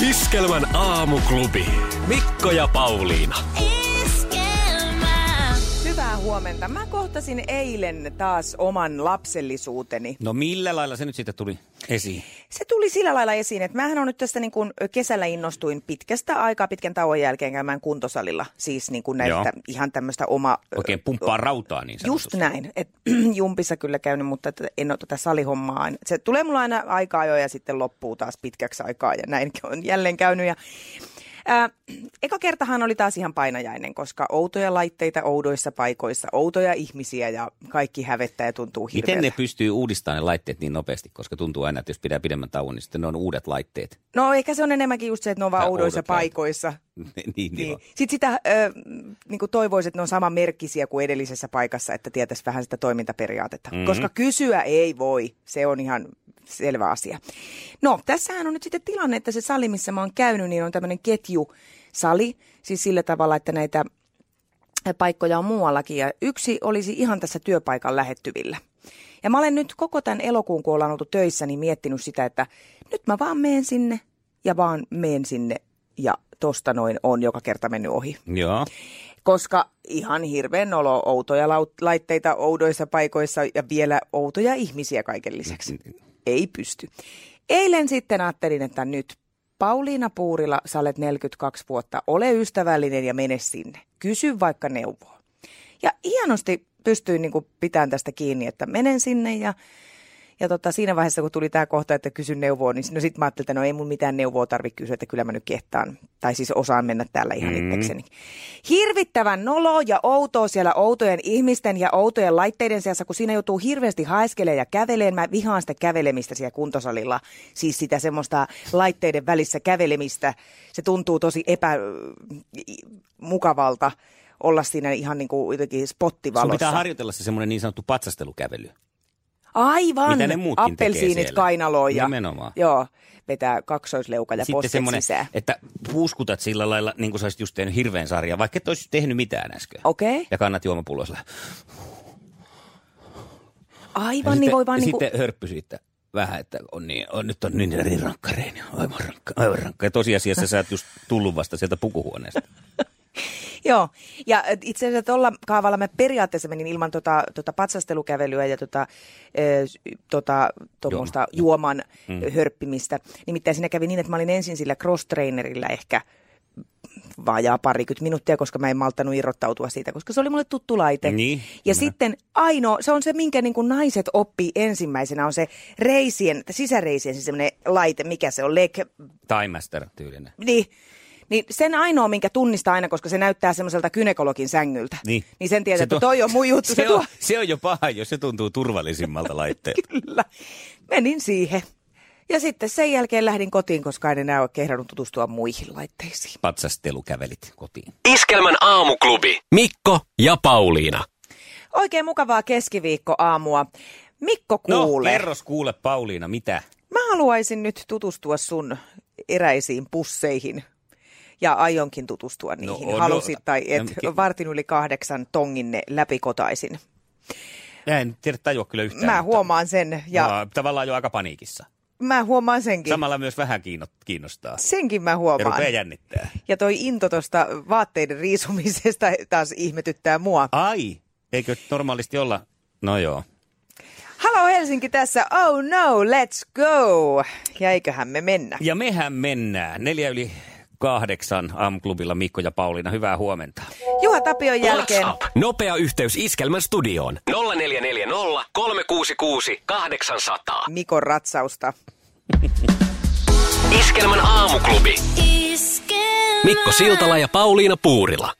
Iskelmän aamuklubi. Mikko ja Pauliina. Hyvää huomenta. Mä kohtasin eilen taas oman lapsellisuuteni. No millä lailla se nyt sitten tuli esiin? Se tuli sillä lailla esiin, että mähän on nyt tästä niin kuin kesällä innostuin pitkästä aikaa pitkän tauon jälkeen käymään kuntosalilla. Siis niin kuin näitä Joo. ihan tämmöistä oma... Oikein pumppaa rautaa niin Just sanotusti. näin. Et, jumpissa kyllä käynyt, mutta en ole tätä salihommaa. Se tulee mulla aina aikaa jo ja sitten loppuu taas pitkäksi aikaa ja näin on jälleen käynyt. Ja, ää, eka kertahan oli taas ihan painajainen, koska outoja laitteita oudoissa paikoissa, outoja ihmisiä ja kaikki hävettää ja tuntuu hirveältä. Miten ne pystyy uudistamaan ne laitteet niin nopeasti, koska tuntuu aina, että jos pitää pidemmän tauon, niin sitten ne on uudet laitteet. No ehkä se on enemmänkin just se, että ne on vaan oudoissa paikoissa. niin, niin, Niin. niin. Sitten sitä ö, niin kuin toivoisi, että ne on samanmerkkisiä kuin edellisessä paikassa, että tietäisi vähän sitä toimintaperiaatetta. Mhm. Mm-hmm. Koska kysyä ei voi, se on ihan selvä asia. No, tässähän on nyt sitten tilanne, että se sali, missä mä oon käynyt, niin on tämmöinen ketjusali. Siis sillä tavalla, että näitä paikkoja on muuallakin. Ja yksi olisi ihan tässä työpaikan lähettyvillä. Ja mä olen nyt koko tämän elokuun, kun ollaan oltu töissä, niin miettinyt sitä, että nyt mä vaan meen sinne ja vaan meen sinne ja tosta noin on joka kerta mennyt ohi. Joo. Koska ihan hirveän olo, outoja laitteita oudoissa paikoissa ja vielä outoja ihmisiä kaiken lisäksi. Ei pysty. Eilen sitten ajattelin, että nyt Pauliina Puurila, sä olet 42 vuotta, ole ystävällinen ja mene sinne. Kysy vaikka neuvoa. Ja hienosti pystyin niin pitämään tästä kiinni, että menen sinne ja, ja tota, siinä vaiheessa, kun tuli tämä kohta, että kysyn neuvoa, niin no sitten mä ajattelin, että no ei mun mitään neuvoa tarvitse kysyä, että kyllä mä nyt kehtaan. Tai siis osaan mennä täällä ihan mm. itsekseni. Hirvittävän nolo ja outoa siellä outojen ihmisten ja outojen laitteiden seassa, kun siinä joutuu hirveästi haeskelemaan ja käveleen. Mä vihaan sitä kävelemistä siellä kuntosalilla. Siis sitä semmoista laitteiden välissä kävelemistä. Se tuntuu tosi epämukavalta olla siinä ihan niin kuin jotenkin Sun spottivalossa. pitää harjoitella se semmoinen niin sanottu patsastelukävely. Aivan, Mitä ne muutkin appelsiinit kainaloon ja Nimenomaan. joo, vetää kaksoisleuka ja Sitten semmoinen, sisään. että puuskutat sillä lailla, niin kuin sä olisit just tehnyt hirveän sarjan, vaikka et olisi tehnyt mitään äsken. Okei, okay. Ja kannat juomapulloa sillä. aivan, niin voi vaan niin sitten kuin, hörppy siitä vähän, että on niin, on, nyt on niin, niin rankka reeni, aivan rankka, aivan rankka. Ja tosiasiassa sä oot just tullut vasta sieltä pukuhuoneesta. joo. Ja et itse asiassa tuolla kaavalla mä periaatteessa menin ilman tota, tota patsastelukävelyä ja tota, s- tota, tuommoista juoman mm. hörppimistä. Nimittäin siinä kävi niin, että mä olin ensin sillä cross-trainerilla ehkä vajaa parikymmentä minuuttia, koska mä en malttanut irrottautua siitä, koska se oli mulle tuttu laite. Niin, ja kyllä. sitten ainoa, se on se, minkä niin kuin naiset oppii ensimmäisenä, on se reisien, sisäreisien siis semmoinen laite, mikä se on, leg, Time Master tyylinen. niin, niin sen ainoa, minkä tunnistaa aina, koska se näyttää semmoiselta kynekologin sängyltä. Niin. niin sen tietää, Se että to- toi on mun juttu. Se, Se tuo, on, se on jo paha, jos se tuntuu turvallisimmalta laitteelta. kyllä. Menin siihen. Ja sitten sen jälkeen lähdin kotiin, koska en enää ole kehdannut tutustua muihin laitteisiin. Patsastelukävelit kotiin. Iskelmän aamuklubi. Mikko ja Pauliina. Oikein mukavaa keskiviikkoaamua. Mikko kuule. No, kerros kuule Pauliina, mitä? Mä haluaisin nyt tutustua sun eräisiin pusseihin. Ja aionkin tutustua niihin. no, Halusit tai et. no, vartin yli kahdeksan tonginne läpikotaisin. Mä en tiedä tajua kyllä yhtään. Mä huomaan sen ja No, tavallaan jo aika paniikissa. mä huomaan senkin. Samalla myös vähän kiinno- kiinnostaa. Senkin mä Ja huomaan. rupeaa jännittää. Ja toi into tuosta vaatteiden riisumisesta taas ihmetyttää mua. Ai, eikö normaalisti olla? No joo. Halo Helsinki tässä, oh no, let's go. Ja eiköhän me mennä. Ja mehän mennään. Neljä yli kahdeksan aamuklubilla Mikko ja Pauliina. Hyvää huomenta. Juha Tapion jälkeen. WhatsApp. Nopea yhteys Iskelmän studioon. 0440 366 800. Mikon ratsausta. Iskelmän aamuklubi. Mikko Siltala ja Pauliina Puurila.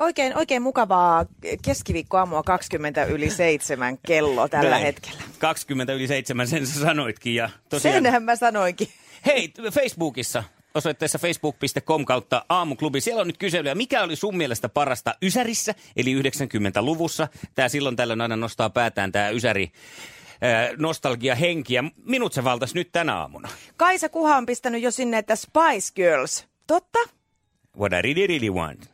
Oikein, oikein mukavaa keskiviikkoaamua 20 yli seitsemän kello tällä Näin. hetkellä. 20 yli seitsemän, sen sä sanoitkin. Ja tosiaan, Senhän mä sanoinkin. Hei, Facebookissa osoitteessa facebook.com kautta aamuklubi. Siellä on nyt kyselyä, mikä oli sun mielestä parasta Ysärissä, eli 90-luvussa. Tämä silloin tällöin aina nostaa päätään tämä Ysäri nostalgia henkiä. Minut se valtas nyt tänä aamuna. Kaisa Kuha on pistänyt jo sinne, että Spice Girls. Totta? What I really, really want.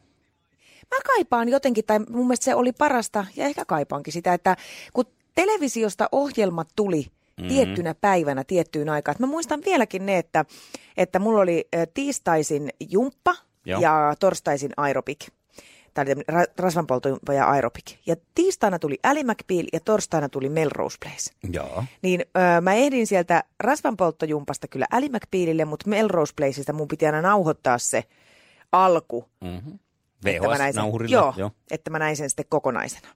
Mä kaipaan jotenkin, tai mun mielestä se oli parasta, ja ehkä kaipaankin sitä, että kun televisiosta ohjelmat tuli mm-hmm. tiettynä päivänä tiettyyn aikaan. Että mä muistan vieläkin ne, että, että mulla oli tiistaisin jumppa Joo. ja torstaisin aerobik. Tämä oli ra- rasvanpolto ja aerobik. Ja tiistaina tuli Ally McBeal ja torstaina tuli Melrose Place. Joo. Niin öö, mä ehdin sieltä rasvanpolttojumpasta kyllä Ally McBealille, mutta Melrose Placeista mun piti aina nauhoittaa se alku. Mm-hmm. Että mä, näin sen, joo, joo. että mä näin sen sitten kokonaisena.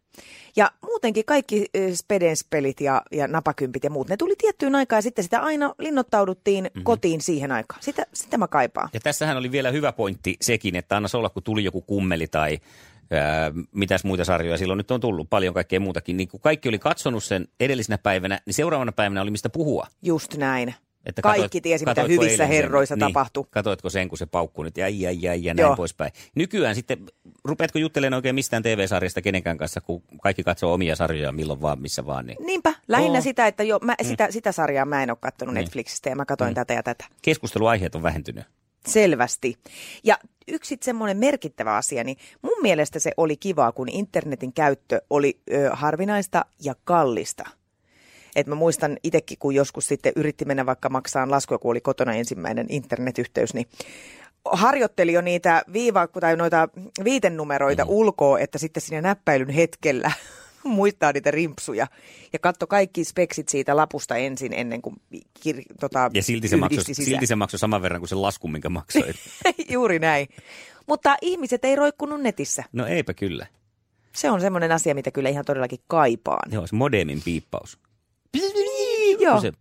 Ja muutenkin kaikki Spedens-pelit ja, ja napakympit ja muut, ne tuli tiettyyn aikaan ja sitten sitä aina linnoittauduttiin mm-hmm. kotiin siihen aikaan. Sitä, sitä mä kaipaan. Ja tässähän oli vielä hyvä pointti sekin, että anna olla, kun tuli joku kummeli tai ää, mitäs muita sarjoja silloin nyt on tullut, paljon kaikkea muutakin. Niin kun kaikki oli katsonut sen edellisenä päivänä, niin seuraavana päivänä oli mistä puhua. Just näin. Että Kaikki tiesi, mitä hyvissä eilen sen? herroissa niin, tapahtui. Katoitko sen, kun se paukkui nyt, jäi, jäi, jäi, ja Joo. näin poispäin. Nykyään sitten, rupeatko juttelemaan oikein mistään TV-sarjasta kenenkään kanssa, kun kaikki katsoo omia sarjoja milloin vaan, missä vaan. Niin. Niinpä, lähinnä Oo. sitä, että jo, mä, sitä, sitä sarjaa mä en ole katsonut Niin. Netflixistä ja mä katsoin tätä ja tätä. Keskusteluaiheet on vähentynyt. Selvästi. Ja yksi semmoinen merkittävä asia, niin mun mielestä se oli kivaa, kun internetin käyttö oli ö, harvinaista ja kallista. Et mä muistan itsekin, kun joskus sitten yritti mennä vaikka maksaan laskuja, kun oli kotona ensimmäinen internetyhteys, niin harjoitteli jo niitä viiva, tai noita viitennumeroita mm. ulkoa, että sitten siinä näppäilyn hetkellä muistaa niitä rimpsuja ja katso kaikki speksit siitä lapusta ensin ennen kuin kir, tota, Ja silti se, maksoi, sisään. silti se maksoi saman verran kuin se lasku, minkä maksoi. Juuri näin. Mutta ihmiset ei roikkunut netissä. no eipä kyllä. Se on semmoinen asia, mitä kyllä ihan todellakin kaipaan. Joo, se modemin piippaus. Joo, se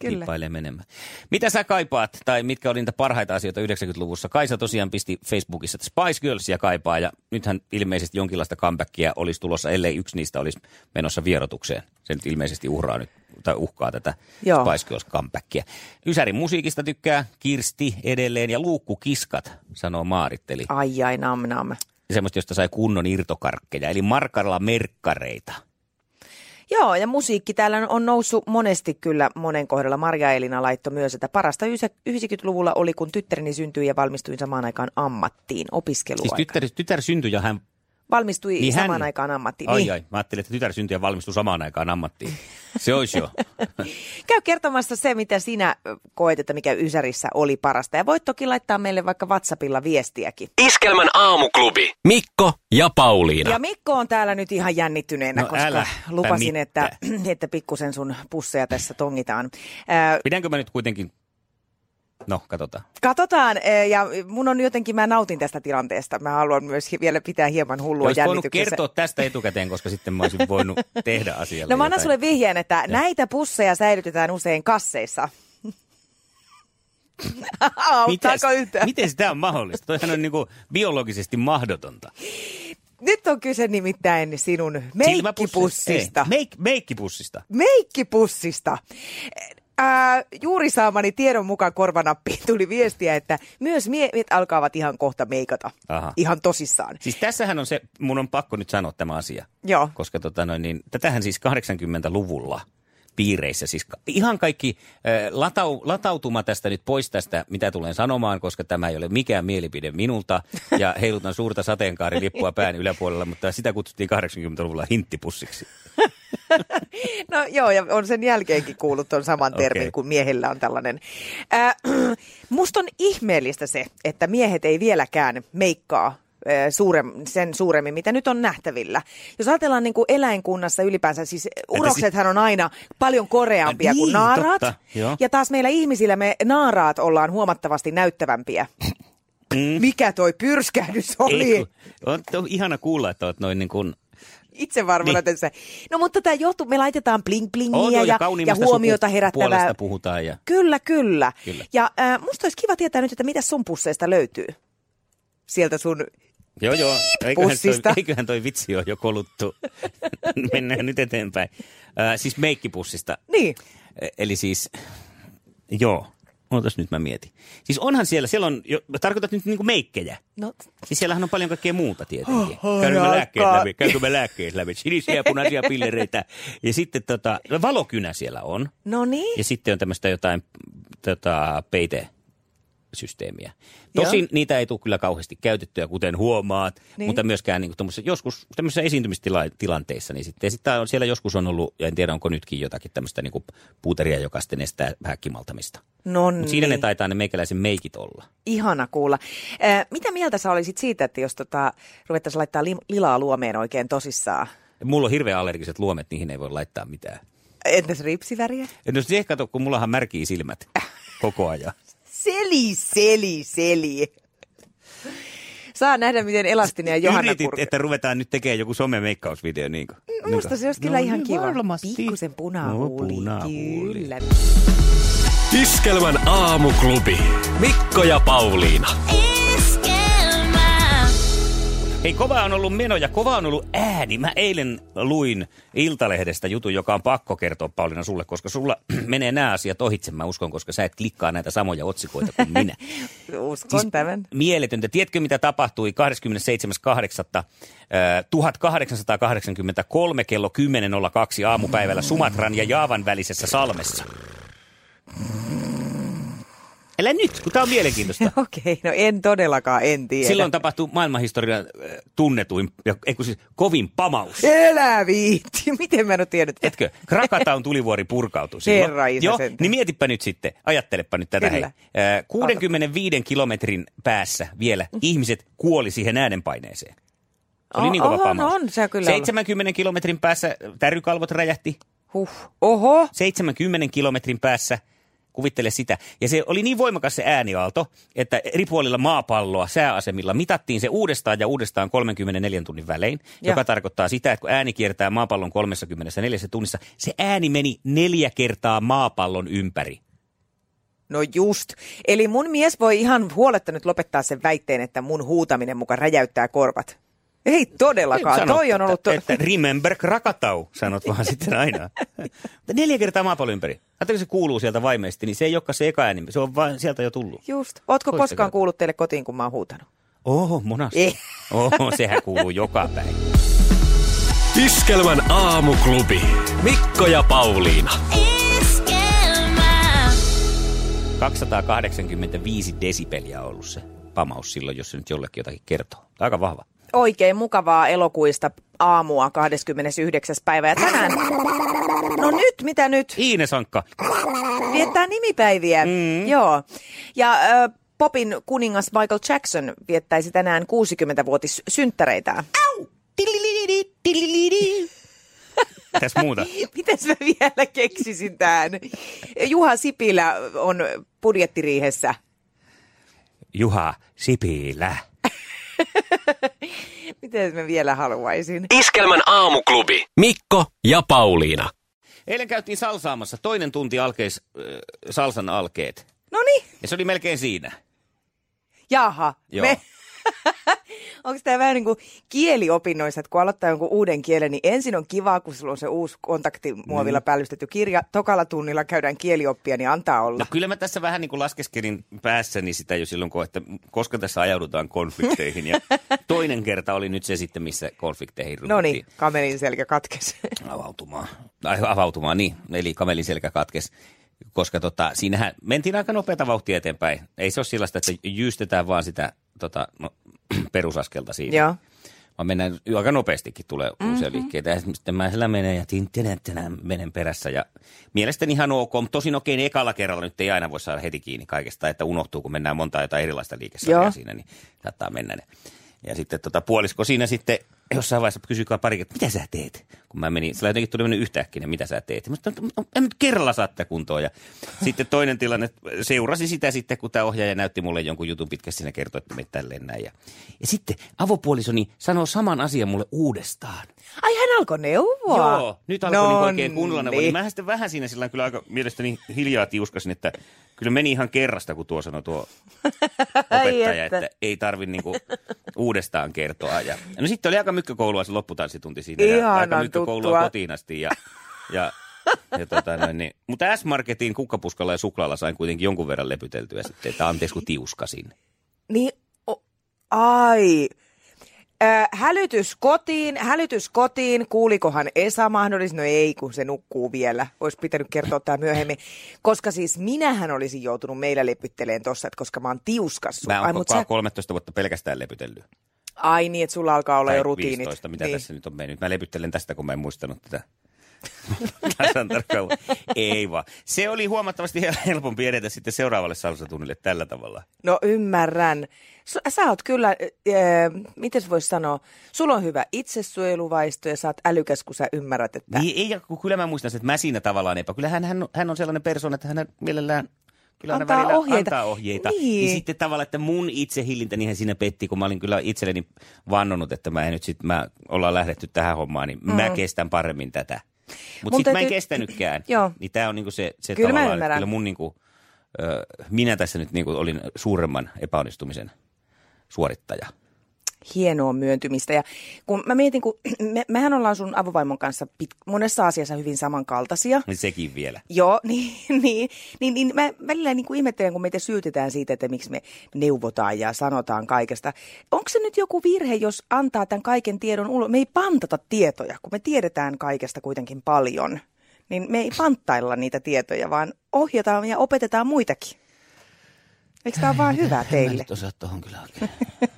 kyllä. menemään. Mitä sä kaipaat, tai mitkä oli niitä parhaita asioita 90-luvussa? Kaisa tosiaan pisti Facebookissa, että Spice Girlsia kaipaa, ja nythän ilmeisesti jonkinlaista comebackia olisi tulossa, ellei yksi niistä olisi menossa vierotukseen. Se nyt ilmeisesti uhraa nyt, tai uhkaa tätä Joo. Spice Girls comebackia. Ysärin musiikista tykkää Kirsti edelleen, ja Luukku Kiskat, sanoo Maaritteli. ai ai nam nam. Semmoista, josta sai kunnon irtokarkkeja, eli markarilla merkkareita. Joo, ja musiikki täällä on noussut monesti kyllä monen kohdalla. Marja Elina laittoi myös, että parasta 90-luvulla oli, kun tyttäreni syntyi ja valmistuin samaan aikaan ammattiin, Siis opiskeluaikaan. tytär, tytär syntyi ja hän Valmistui Niin niin hän- samaan aikaan ammattiin. Ai niin. ai, mä ajattelin, että tytär syntyi ja valmistui samaan aikaan ammattiin. Se olisi jo. Käy kertomassa se, mitä sinä koet, että mikä Ysärissä oli parasta. Ja voit toki laittaa meille vaikka WhatsAppilla viestiäkin. Iskelmän aamuklubi. Mikko ja Pauliina. Ja Mikko on täällä nyt ihan jännittyneenä, No koska lupasin, että, mitään. että pikkusen sun pusseja tässä tongitaan. Pidänkö mä nyt kuitenkin... No, katsotaan. katsotaan, ää, ja mun on jotenkin, mä nautin tästä tilanteesta. Mä haluan myös vielä pitää hieman hullua Olisi voinut kertoa tästä etukäteen, koska sitten mä olisin voinut tehdä asialle No mä annan jotain. sulle vihjeen, että näitä pusseja säilytetään usein kasseissa. Auttaako yhtään? Miten sitä on mahdollista? Toihan on niinku biologisesti mahdotonta. Nyt on kyse nimittäin sinun meikkipussista. Ei, Meik, meikkipussista. Meikkipussista. Ää, juuri saamani tiedon mukaan korvanappiin tuli viestiä, että myös miehet alkavat ihan kohta meikata. Aha. Ihan tosissaan. Siis tässähän on se, mun on pakko nyt sanoa tämä asia. Joo. Koska tota noin, niin, tätähän siis 80-luvulla piireissä, siis ihan kaikki äh, latau, latautuma tästä nyt pois tästä, mitä tulen sanomaan, koska tämä ei ole mikään mielipide minulta, ja heilutan suurta sateenkaarilippua pään yläpuolella, mutta sitä kutsuttiin 80-luvulla hinttipussiksi. No joo, ja on sen jälkeenkin kuullut ton saman termin, Okei. kun miehellä on tällainen. Ää, musta on ihmeellistä se, että miehet ei vieläkään meikkaa suurem, sen suuremmin, mitä nyt on nähtävillä. Jos ajatellaan niin kuin eläinkunnassa ylipäänsä, siis uroksethan on aina paljon koreampia Ai kuin niin, naaraat. totta, joo. Ja taas meillä ihmisillä me naaraat ollaan huomattavasti näyttävämpiä. Mikä toi pyrskähdys oli? Ei, on, on ihana kuulla, että olet noin niin kuin, Itse varmana Niin. tässä. No mutta tämä johtuu, me laitetaan bling blingiä on, ja, ja kauniimmasta huomiota herättävää. puhutaan. Ja, Kyllä, kyllä. Kyllä. Ja äh, musta olisi kiva tietää nyt, että mitä sun pusseista löytyy. Sieltä sun... joo, joo, eiköhän toi, eiköhän toi vitsi ole jo koluttu. Mennään nyt eteenpäin. Äh, siis meikkipussista. Niin. E- Eli siis, joo, Ootas nyt mä mietin. Siis onhan siellä, siellä on, jo, tarkoitat nyt niinku meikkejä. No, Siis siellähän on paljon kaikkea muuta tietenkin. Oh, Käydään me lääkkeet läpi, käydäänkö me lääkkeet läpi. Sinisiä ja punaisia pillereitä. Ja sitten tota, valokynä siellä on. no niin. Ja sitten on tämmöistä jotain tota, peite-systeemiä. Tosin Joo. niitä ei tule kyllä kauheasti käytettyä, kuten huomaat, Niin. niin. mutta myöskään niin joskus tämmöisissä esiintymistilanteissa, niin sitten, sitten on, siellä joskus on ollut, ja en tiedä onko nytkin jotakin tämmöistä niin puuteria, joka sitten estää vähän kimaltamista. No Mutta siinä ne niin. taitaa ne meikäläisen meikit olla. Ihana kuulla. Äh, mitä mieltä sä olisit siitä, että jos tota, ruvettaisiin laittaa li- lilaa luomeen oikein tosissaan? Mulla on hirveän allergiset luomet, niihin ei voi laittaa mitään. Entäs ripsiväriä? No se kato, kun mullahan märkii silmät koko ajan. Seli, seli, seli. Saa nähdä, miten elastinen ja Johanna Yritit, Kurki- että ruvetaan nyt tekemään joku somemeikkausvideo. Niin kuin, Musta se olisi kyllä ihan niin kiva. varmasti. Pikkusen punahuuli. No, punahuuli. Kyllä. Iskelmän aamuklubi. Mikko ja Pauliina. Hei, kova on ollut meno ja kova on ollut ääni. Mä eilen luin Iltalehdestä jutun, joka on pakko kertoa Pauliina sulle, koska sulla menee nämä asiat ohitse, mä uskon, koska sä et klikkaa näitä samoja otsikoita kuin minä. Uskon siis... tämän. Mieletöntä. Tiedätkö, mitä tapahtui 27.8. äh, 1883 kello 10.02 aamupäivällä Sumatran ja Jaavan välisessä salmessa? Älä nyt, kun tämä on mielenkiintoista. Okei, no en todellakaan, en tiedä. Silloin tapahtui maailmanhistorian äh, tunnetuin, ja eikö siis kovin pamaus. Elä viitti. Miten mä en ole tiennyt? Etkö? Krakataun tulivuori purkautui silloin. Herra isä Joo, niin mietipä nyt sitten, ajattelepa nyt tätä Kyllä. hei. Äh, 65 kilometrin päässä vielä ihmiset kuoli siihen äänenpaineeseen. Se oli O- niin kova oho, pamaus. no on se kyllä 70 kilometrin päässä tärykalvot räjähti. Huh. Oho. 70 kilometrin päässä, kuvittele sitä. Ja se oli niin voimakas se ääniaalto, että eri puolilla maapalloa sääasemilla mitattiin se uudestaan ja uudestaan 34 tunnin välein, Ja. joka tarkoittaa sitä, että kun ääni kiertää maapallon 34 tunnissa, se ääni meni neljä kertaa maapallon ympäri. No just. Eli mun mies voi ihan huoletta nyt lopettaa sen väitteen, että mun huutaminen muka räjäyttää korvat. Ei todellakaan. Sanot, Toi on ollut... To- että, remember Krakatau, sanot vaan sitten aina. Neljä kertaa maapallon ympäri. Ajattelin, se kuuluu sieltä vaimeisesti, niin se ei olekaan se eka ääni, se on vain sieltä jo tullut. Just. Ootko Toista koskaan kertaa. kuullut teille kotiin, kun mä oon huutanut? Oho, monasti. Ei. Oho, sehän kuuluu joka päivä. Iskelmän aamuklubi. Mikko ja Pauliina. 285 desibeliä on ollut se pamaus silloin, jos se nyt jollekin jotakin kertoo. Aika vahva. Oikein mukavaa elokuista aamua 29. päivä. Ja tänään... No nyt, mitä nyt? Iine Sankka. Viettää nimipäiviä. Mm. Joo. Ja ö, popin kuningas Michael Jackson viettäisi tänään 60-vuotis synttäreitä. Mitäs muuta? Mites mä vielä keksisin tämän? Juha Sipilä on budjettiriihessä. Juha Sipilä. Miten mä vielä haluaisin? Iskelmän aamuklubi. Mikko ja Pauliina. Eilen käytiin salsaamassa. Toinen tunti alkeis äh, salsan alkeet. No niin. Ja se oli melkein siinä. Jaha. Joo. Me... Onko tämä vähän niin kuin kieliopinnoissa, että kun aloittaa jonkun uuden kielen, niin ensin on kiva, kun sulla on se uusi kontaktimuovilla mm. päällystetty kirja. Tokalla tunnilla käydään kielioppia, niin antaa olla. No kyllä mä tässä vähän niin kuin laskeskelin päässäni sitä jo silloin, kun, että koska tässä ajaudutaan konflikteihin. Ja toinen kerta oli nyt se sitten, missä konflikteihin No niin, kamelin selkä katkesi. avautumaan. Ai, avautumaan, niin. Eli kamelin selkä katkes. Koska tota, siinähän mentiin aika nopeata vauhtia eteenpäin. Ei se ole sellaista, että jyystetään vaan sitä tota, no, perusaskelta siinä. Joo. Vaan mennään aika nopeastikin tulee mm-hmm. uusia liikkeitä. Ja sitten mä siellä menen ja tintinättänä menen perässä. Ja mielestäni ihan ok, mutta tosin okei, niin ekalla kerralla nyt ei aina voi saada heti kiinni kaikesta, että unohtuu, kun mennään monta jotain erilaista liikesarjaa siinä, niin saattaa mennä ne. Ja sitten tota, puolisko siinä sitten jossain vaiheessa kysyi pari, että mitä sä teet? Kun mä menin, sillä jotenkin tuli tämmöinen yhtäkkinen, mitä sä teet? Mä sanoin, en nyt kerralla saa tätä kuntoon. Ja sitten toinen tilanne, seurasi sitä sitten, kun tämä ohjaaja näytti mulle jonkun jutun pitkä siinä kertoi, että me tälleen näin. Ja, ja sitten avopuolisoni sanoo saman asian mulle uudestaan. Ai hän alkoi neuvoa. Joo, nyt alkoi no niin oikein kunnolla neuvo. niin. Niin mä sitten vähän siinä sillä kyllä aika mielestäni hiljaa tiuskasin, että kyllä meni ihan kerrasta, kun tuo sanoi tuo opettaja, että. että ei tarvi niinku uudestaan kertoa. Ja, no sitten oli aika mykkäkoulua se lopputanssitunti siinä. ja Ihanan aika mykkäkoulua tuttua. kotiin asti. Ja, ja ja tota noin, niin. Mutta S-Marketin kukkapuskalla ja suklaalla sain kuitenkin jonkun verran lepyteltyä sitten, että anteeksi kun tiuskasin. Niin, o, ai. Äh, hälytys kotiin, hälytys kotiin. Kuulikohan Esa mahdollisesti? No ei, kun se nukkuu vielä. Olisi pitänyt kertoa tämä myöhemmin. Koska siis minähän olisin joutunut meillä lepytteleen tossa, että koska mä oon tiuskassut. Mä oon mut koko sä- 13 vuotta pelkästään lepytellyt. Ai niin, että sulla alkaa olla Tai jo rutiinit. 15, mitä niin. tässä nyt on mennyt. Mä lepyttelen tästä, kun mä en muistanut tätä. Ei vaan. Se oli huomattavasti helpompi edetä sitten seuraavalle salsatunnille tällä tavalla. No ymmärrän. Sä, oot kyllä, äh, miten voisi sanoa, sulla on hyvä itsesuojeluvaisto ja sä oot älykäs, kun sä ymmärrät, että... Niin, ei, kun kyllä mä muistan, että mä siinä tavallaan epä. Kyllä hän, hän, hän on sellainen persoona, että hän mielellään kyllä Antaa välillä ohjeita. antaa ohjeita. Niin. Ja sitten tavallaan, että mun itsehillintä niihin siinä petti, kun mä olin kyllä itselleni vannonut, että mä en nyt sit, mä ollaan lähdetty tähän hommaan, niin mm. mä kestän paremmin tätä. Mutta sitten mä en täytyy- kestänytkään. Joo. Niin tää on niinku se, se Kyllä mä tavallaan, että kyllä mun niinku, ö, minä tässä nyt niinku olin suuremman epäonnistumisen suorittaja. Hienoa myöntymistä. Ja kun mä mietin, kun me, mehän ollaan sun avovaimon kanssa pit, monessa asiassa hyvin samankaltaisia. Niin sekin vielä. Joo, niin, niin, niin, niin mä välillä niin kuin ihmettelen, kun meitä syytetään siitä, että miksi me neuvotaan ja sanotaan kaikesta. Onko se nyt joku virhe, jos antaa tämän kaiken tiedon ulos? Me ei pantata tietoja, kun me tiedetään kaikesta kuitenkin paljon. Niin me ei panttailla niitä tietoja, vaan ohjataan ja opetetaan muitakin. Eikö tämä ole vaan hyvä Mä teille? nyt osaa tohon kyllä oikein.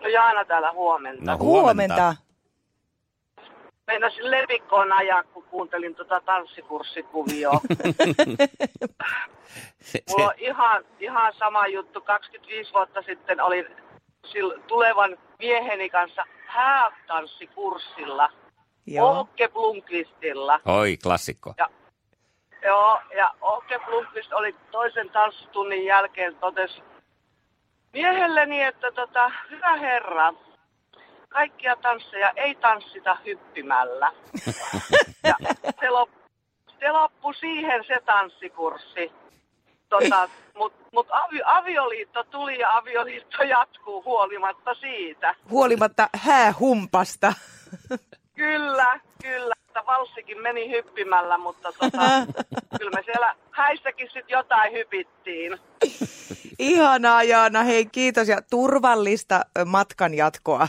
No Jaana täällä huomenta. No No. huomenta. Meinasin levikkoon ajaa, kun kuuntelin tuota tanssikurssikuvioa. Se, Mulla on se, ihan, ihan sama juttu. 25 vuotta sitten olin sil, tulevan mieheni kanssa häätanssikurssilla. Joo. Åke Blomqvistilla. oi, klassikko. Ja, joo, ja Åke Blomqvist oli toisen tanssitunnin jälkeen totesi miehelleni, että tota, hyvä herra, kaikkia tansseja ei tanssita hyppimällä. ja se, lop, se loppui siihen se tanssikurssi. Tota, Mutta mut avi, avioliitto tuli ja avioliitto jatkuu huolimatta siitä. Huolimatta häähumpasta. Kyllä, kyllä. Että valssikin meni hyppimällä, mutta tota, kyllä me siellä häissäkin sitten jotain hypittiin. Ihanaa Jaana, hei kiitos ja turvallista matkan jatkoa.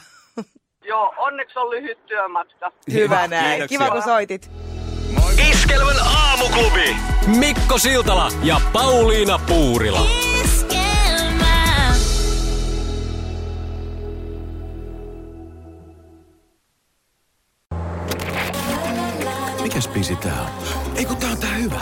Joo, onneksi on lyhyt työmatka. Hyvä näin. kiitoksia. Kiva kun soitit. Iskelmän aamuklubi. Mikko Siltala ja Pauliina Puurila. Mikäs biisi tää on? Ei kun tää on tää hyvä.